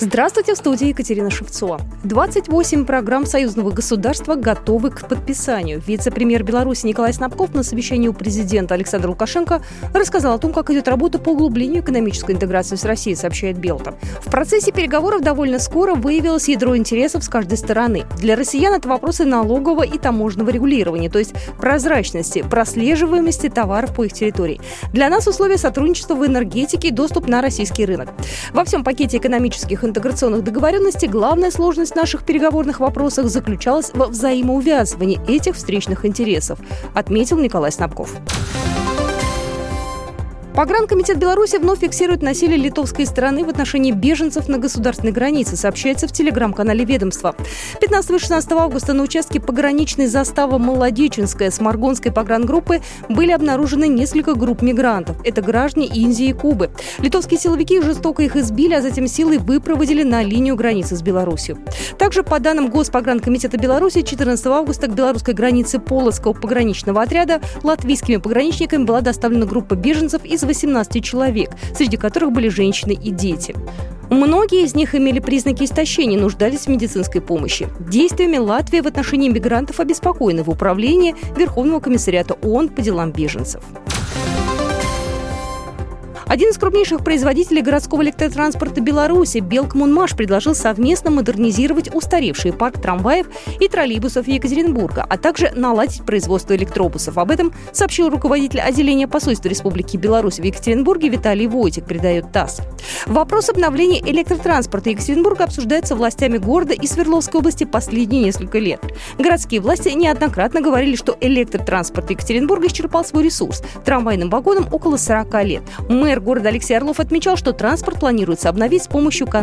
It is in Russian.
Здравствуйте, в студии Екатерина Шевцова. 28 программ союзного государства готовы к подписанию. Вице-премьер Беларуси Николай Снабков на совещании у президента Александра Лукашенко рассказал о том, как идет работа по углублению экономической интеграции с Россией, сообщает Белта. В процессе переговоров довольно скоро выявилось ядро интересов с каждой стороны. Для россиян это вопросы налогового и таможенного регулирования, то есть прозрачности, прослеживаемости товаров по их территории. Для нас условия сотрудничества в энергетике и доступ на российский рынок. Во всем пакете экономических интеграционных договоренностей главная сложность в наших переговорных вопросах заключалась во взаимоувязывании этих встречных интересов, отметил Николай Снабков. Погранкомитет Беларуси вновь фиксирует насилие литовской стороны в отношении беженцев на государственной границе, сообщается в телеграм-канале ведомства. 15 и 16 августа на участке пограничной заставы Молодеченская с Маргонской погрангруппы были обнаружены несколько групп мигрантов. Это граждане Индии и Кубы. Литовские силовики жестоко их избили, а затем силой выпроводили на линию границы с Беларусью. Также, по данным Госпогранкомитета Беларуси, 14 августа к белорусской границе Полоцкого пограничного отряда латвийскими пограничниками была доставлена группа беженцев из 18 человек, среди которых были женщины и дети. Многие из них имели признаки истощения и нуждались в медицинской помощи. Действиями Латвии в отношении мигрантов обеспокоены в управлении Верховного комиссариата ООН по делам беженцев. Один из крупнейших производителей городского электротранспорта Беларуси, Белкоммунмаш, предложил совместно модернизировать устаревший парк трамваев и троллейбусов Екатеринбурга, а также наладить производство электробусов. Об этом сообщил руководитель отделения посольства Республики Беларусь в Екатеринбурге Виталий Войтик, передает ТАСС. Вопрос обновления электротранспорта Екатеринбурга обсуждается властями города и Свердловской области последние несколько лет. Городские власти неоднократно говорили, что электротранспорт Екатеринбурга исчерпал свой ресурс. Трамвайным вагонам около 40 лет. Мэр города Алексей Орлов отмечал, что транспорт планируется обновить с помощью концепции